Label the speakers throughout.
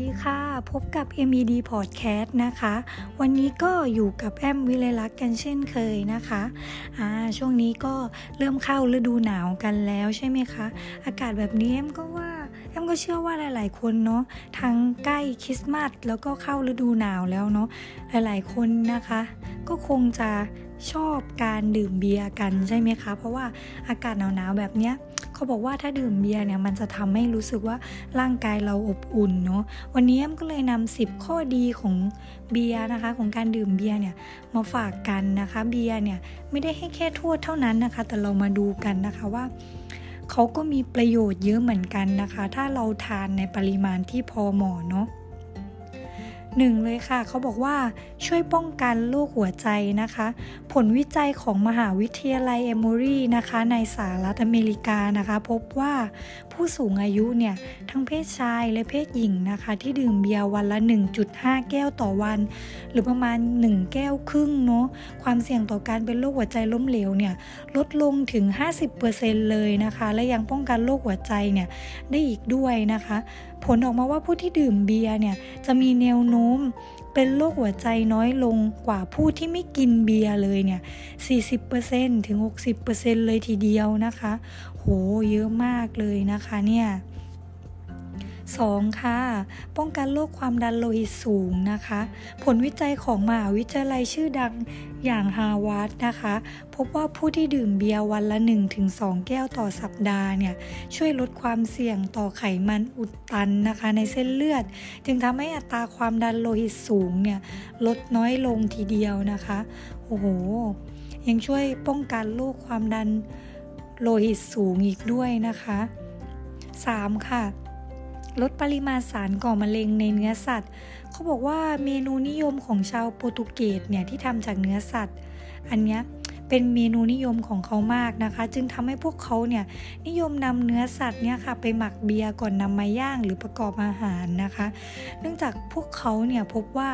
Speaker 1: ดีค่ะ พบกับ MED Podcast นะคะ วันนี้ก็อยู่กับแอมวิเลลักษ์กันเช่นเคยนะคะอ่าช่วงนี้ก็เริ่มเข้าฤดูหนาวกันแล้วใช่ไหมคะ อากาศแบบนี้แอมก็ว่าแอมก็เชื่อว่าหลาย ๆ คนเนาะทั้งใกล้คริสต์มาสแล้วก็เข้าฤดูหนาวแล้วเนาะหลาย ๆ คนนะคะ ก็คงจะ ชอบการดื่มเบียร์กันใช่ไหมคะ เพราะว่าอากาศหนาวๆแบบเนี้ยเขาบอกว่าถ้าดื่มเบียร์เนี่ยมันจะทำให้รู้สึกว่าร่างกายเราอบอุ่นเนาะวันนี้แอมก็เลยนำ10 ข้อดีของเบียร์นะคะ ของการดื่มเบียร์เนี่ยมาฝากกันนะคะ เบียร์เนี่ยไม่ได้ให้แค่โทษเท่านั้นนะคะ แต่เรามาดูกันนะคะว่าเขาก็มีประโยชน์เยอะเหมือนกันนะคะ ถ้าเราทานในปริมาณที่พอเหมาะเนาะหนึ่งเลยค่ะ เขาบอกว่าช่วยป้องกันโรคหัวใจนะคะผลวิจัยของมหาวิทยาลัยเอมอรีนะคะในสหรัฐอเมริกานะคะ พบว่าผู้สูงอายุเนี่ย ทั้งเพศชายและเพศหญิงนะคะ ที่ดื่มเบียร์วันละ 1.5 แก้วต่อวัน หรือประมาณ 1 แก้วครึ่งเนาะความเสี่ยงต่อการเป็นโรคหัวใจล้มเหลวเนี่ย ลดลงถึง 50%เลยนะคะ และยังป้องกันโรคหัวใจเนี่ย ได้อีกด้วยนะคะ ผลออกมาว่าผู้ที่ดื่มเบียร์เนี่ยจะมีแนวโน้มเป็นโรคหัวใจน้อยลงกว่าผู้ที่ไม่กินเบียร์เลยเนี่ย 40%ถึง 60%เลยทีเดียวนะคะ โห เยอะมากเลยนะคะเนี่ย 2. ค่ะ ป้องกันโรคความดันโลหิตสูงนะคะ ผลวิจัยของมหาวิทยาลัยชื่อดังอย่างฮาร์วาร์ดนะคะ พบว่าผู้ที่ดื่มเบียร์วันละ 1-2 แก้วต่อสัปดาห์เนี่ย ช่วยลดความเสี่ยงต่อไขมันอุดตันนะคะ ในเส้นเลือด จึงทำให้อัตราความดันโลหิตสูงเนี่ยลดน้อยลงทีเดียวนะคะ โอ้โห ยังช่วยป้องกันโรคความดันโลหิตสูงอีกด้วยนะคะ 3. ค่ะ ลดปริมาณสารก่อมะเร็งในเนื้อสัตว์ เขาบอกว่าเมนูนิยมของชาวโปรตุเกสเนี่ยที่ทำจากเนื้อสัตว์ อันเนี้ย เป็นเมนูนิยมของเขามากนะคะ จึงทำให้พวกเขาเนี่ยนิยมนำเนื้อสัตว์เนี่ยค่ะไปหมักเบียร์ก่อนนำมาย่างหรือประกอบอาหารนะคะ เนื่องจากพวกเขาเนี่ยพบว่า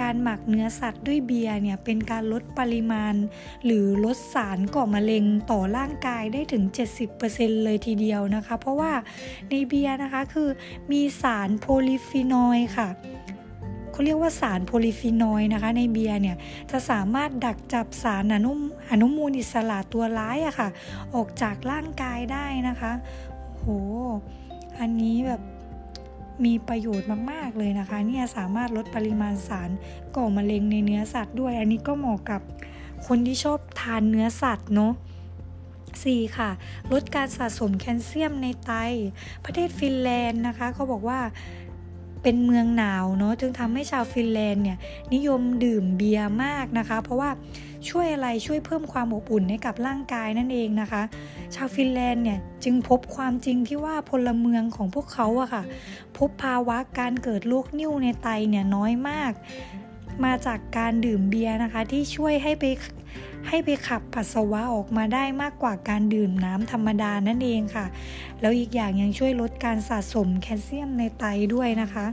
Speaker 1: การหมักเนื้อสัตว์ด้วยเบียร์เนี่ยเป็นการลดปริมาณ หรือลดสารก่อมะเร็งต่อร่างกายได้ถึง 70%เลยทีเดียวนะคะ เพราะว่าในเบียร์นะคะคือมีสารโพลิฟีนอยด์ค่ะ เขาเรียกว่าสารโพลิฟีนอยนะคะ ในเบียร์เนี่ยจะสามารถดักจับสารอนุอนุมูลอิสระตัวร้ายอะค่ะ ออกจากร่างกายได้นะคะโหอันนี้แบบมีประโยชน์มากๆเลยนะคะ เนี่ยสามารถลดปริมาณสารก่อมะเร็งในเนื้อสัตว์ด้วย อันนี้ก็เหมาะกับคนที่ชอบทานเนื้อสัตว์เนาะ 4. ค่ะ ลดการสะสมแคลเซียมในไต ประเทศฟินแลนด์นะคะเขาบอกว่า เป็นเมืองหนาวเนาะจึงทำให้ชาวฟินแลนด์เนี่ยนิยมดื่มเบียร์มากนะคะ เพราะว่าช่วยอะไรช่วยเพิ่มความอบอุ่นให้กับร่างกายนั่นเองนะคะ ชาวฟินแลนด์เนี่ยจึงพบความจริงที่ว่าพลเมืองของพวกเขาอะค่ะ พบภาวะการเกิดโรคนิ่วในไตเนี่ยน้อยมาก มาจากการดื่มเบียร์นะคะ ที่ช่วยให้ไป ให้ไปขับปัสสาวะออกมาได้มากกว่าการดื่มน้ำธรรมดานั่นเองค่ะ แล้วอีกอย่างยังช่วยลดการสะสมแคลเซียมในไตด้วยนะคะ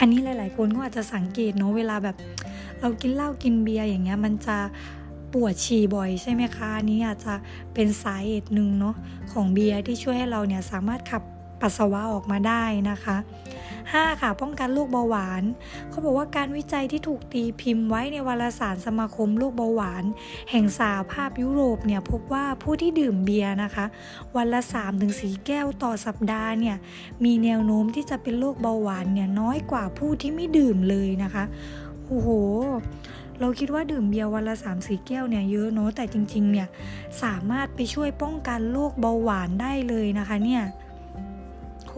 Speaker 1: อันนี้หลาย ๆ คนก็อาจจะสังเกตเนาะเวลาแบบ เรากินเหล้ากินเบียร์อย่างเงี้ยมันจะปวดฉี่บ่อยใช่ไหมคะอันนี้อาจจะเป็นสาเหตุหนึ่งเนาะของเบียร์ที่ช่วยให้เราเนี่ยสามารถขับ ปัสสาวะออกมาได้นะคะ 5. ค่ะ ป้องกันโรคเบาหวาน เขาบอกว่าการวิจัยที่ถูกตีพิมพ์ไว้ในวารสารสมาคมโรคเบาหวาน แห่งสาภาพยุโรปเนี่ยพบว่าผู้ที่ดื่มเบียร์นะคะ วันละ 3-4 แก้วต่อสัปดาห์เนี่ยมีแนวโน้มที่จะเป็นโรคเบาหวานเนี่ยน้อยกว่าผู้ที่ไม่ดื่มเลยนะคะโอ้โหเราคิดว่าดื่มเบียร์วันละสามสี่แก้วเนี่ยเยอะเนาะแต่จริงๆเนี่ยสามารถไปช่วยป้องกันโรคเบาหวานได้เลยนะคะเนี่ย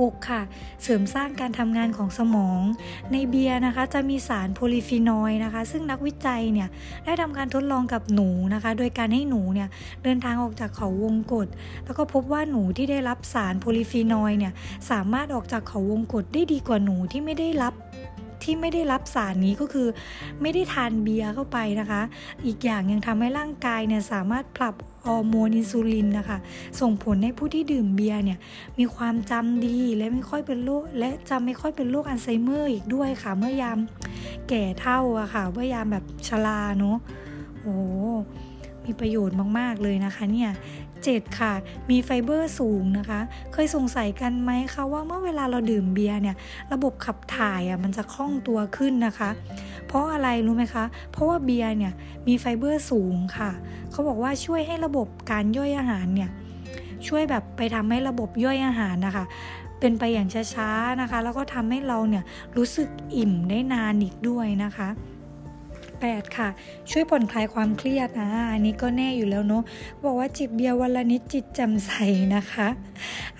Speaker 1: 6 ค่ะ เสริมสร้างการทำงานของสมอง ในเบียร์นะคะจะมีสารโพลิฟีนอยด์นะคะ ซึ่งนักวิจัยเนี่ยได้ทำการทดลองกับหนูนะคะ โดยการให้หนูเนี่ยเดินทางออกจากเขาวงกฏแล้วก็พบว่าหนูที่ได้รับสารโพลิฟีนอยด์เนี่ยสามารถออกจากเขาวงกฏได้ดีกว่าหนูที่ไม่ได้รับที่ไม่ได้รับสารนี้ก็คือ ไม่ได้ทานเบียร์เข้าไปนะคะ อีกอย่างยังทำให้ร่างกายเนี่ยสามารถปรับ ฮอร์โมนอินซูลินนะคะ ส่งผลให้ผู้ที่ดื่มเบียร์เนี่ยมีความจำดีและไม่ค่อยเป็นโรคและจำไม่ค่อยเป็นโรคอัลไซเมอร์อีกด้วยค่ะ เมื่อยามแก่เท่าอะค่ะ เมื่อยามแบบชราเนาะโอ้มีประโยชน์มาก ๆ เลยนะคะเนี่ย 7 ค่ะ มีไฟเบอร์สูงนะคะ เคยสงสัยกันไหมคะว่าเมื่อเวลาเราดื่มเบียร์เนี่ย ระบบขับถ่ายอะมันจะคล่องตัวขึ้นนะคะ เพราะอะไรรู้ไหมคะ เพราะว่าเบียร์เนี่ยมีไฟเบอร์สูงค่ะ เขาบอกว่าช่วยให้ระบบการย่อยอาหารเนี่ย ช่วยแบบไปทำให้ระบบย่อยอาหารนะคะ เป็นไปอย่างช้าๆนะคะ แล้วก็ทำให้เราเนี่ยรู้สึกอิ่มได้นานอีกด้วยนะคะ 8 ค่ะ ช่วยผ่อนคลายความเครียดนะอันนี้ก็แน่อยู่แล้วเนาะบอกว่าจิบเบียร์วันละนิดจิตจ่มใสนะคะ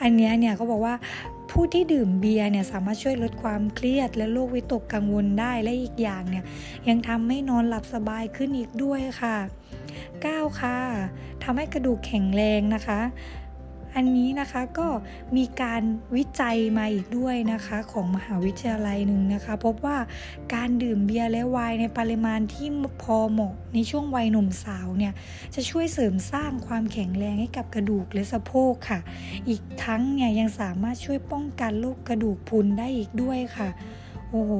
Speaker 1: อันนี้เนี่ยเขาบอกว่าผู้ที่ดื่มเบียร์เนี่ยสามารถช่วยลดความเครียด และโรควิตกกังวลได้และอีกอย่างเนี่ยยังทำให้นอนหลับสบายขึ้นอีกด้วยค่ะ 9 ค่ะทำให้กระดูกแข็งแรงนะคะ อันนี้นะคะก็มีการวิจัยมาอีกด้วยนะคะ ของมหาวิทยาลัยหนึ่งนะคะ พบว่าการดื่มเบียร์และไวน์ในปริมาณที่พอเหมาะในช่วงวัยหนุ่มสาวเนี่ยจะช่วยเสริมสร้างความแข็งแรงให้กับกระดูกและสะโพกค่ะ อีกทั้งเนี่ยยังสามารถช่วยป้องกันโรคกระดูกพุนได้อีกด้วยค่ะโอ้โห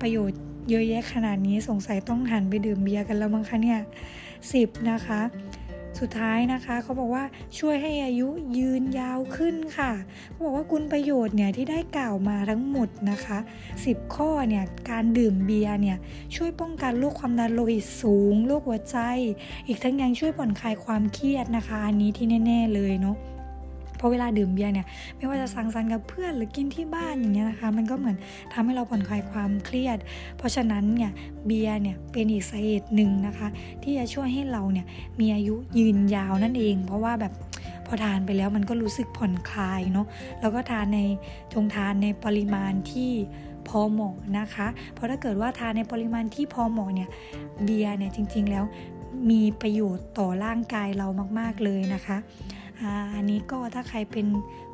Speaker 1: ประโยชน์เยอะแยะขนาดนี้สงสัยต้องหันไปดื่มเบียร์กันแล้วมั้งคะเนี่ยสิบนะคะ สุดท้ายนะคะเขาบอกว่าช่วยให้อายุยืนยาวขึ้นค่ะเขาบอกว่าคุณประโยชน์เนี่ยที่ได้กล่าวมาทั้งหมดนะคะ 10 ข้อเนี่ยการดื่มเบียร์เนี่ยช่วยป้องกันโรคความดันโลหิตสูงโรคหัวใจ อีกทั้งยังช่วยผ่อนคลายความเครียดนะคะ อันนี้ที่แน่ ๆ เลยเนาะ ราะเวลาดื่มเบียร์เนี่ยไม่ว่าจะสังสรรค์กับเพื่อนหรือกินที่บ้านอย่างเงี้ยนะคะ มันก็เหมือนทำให้เราผ่อนคลายความเครียด เพราะฉะนั้นเนี่ยเบียร์เนี่ยเป็นอีกสาเหตุหนึ่งนะคะ ที่จะช่วยให้เราเนี่ยมีอายุยืนยาวนั่นเอง เพราะว่าแบบพอทานไปแล้วมันก็รู้สึกผ่อนคลายเนาะแล้วก็ทานในจงทานในปริมาณที่พอเหมาะนะคะ เพราะถ้าเกิดว่าทานในปริมาณที่พอเหมาะเนี่ยเบียร์เนี่ยจริง ๆ แล้วมีประโยชน์ต่อร่างกายเรามาก ๆ เลยนะคะ อันนี้ก็ถ้าใครเป็น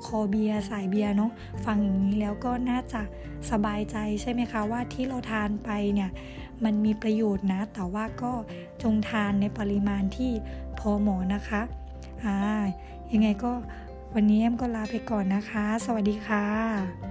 Speaker 1: คอเบียสายเบียเนาะฟังอย่างนี้แล้วก็น่าจะสบายใจใช่ไหมคะว่าที่เราทานไปเนี่ยมันมีประโยชน์นะ แต่ว่าก็จงทานในปริมาณที่พอเหมาะนะคะอ่ายังไงก็วันนี้แอมก็ลาไปก่อนนะคะ สวัสดีค่ะ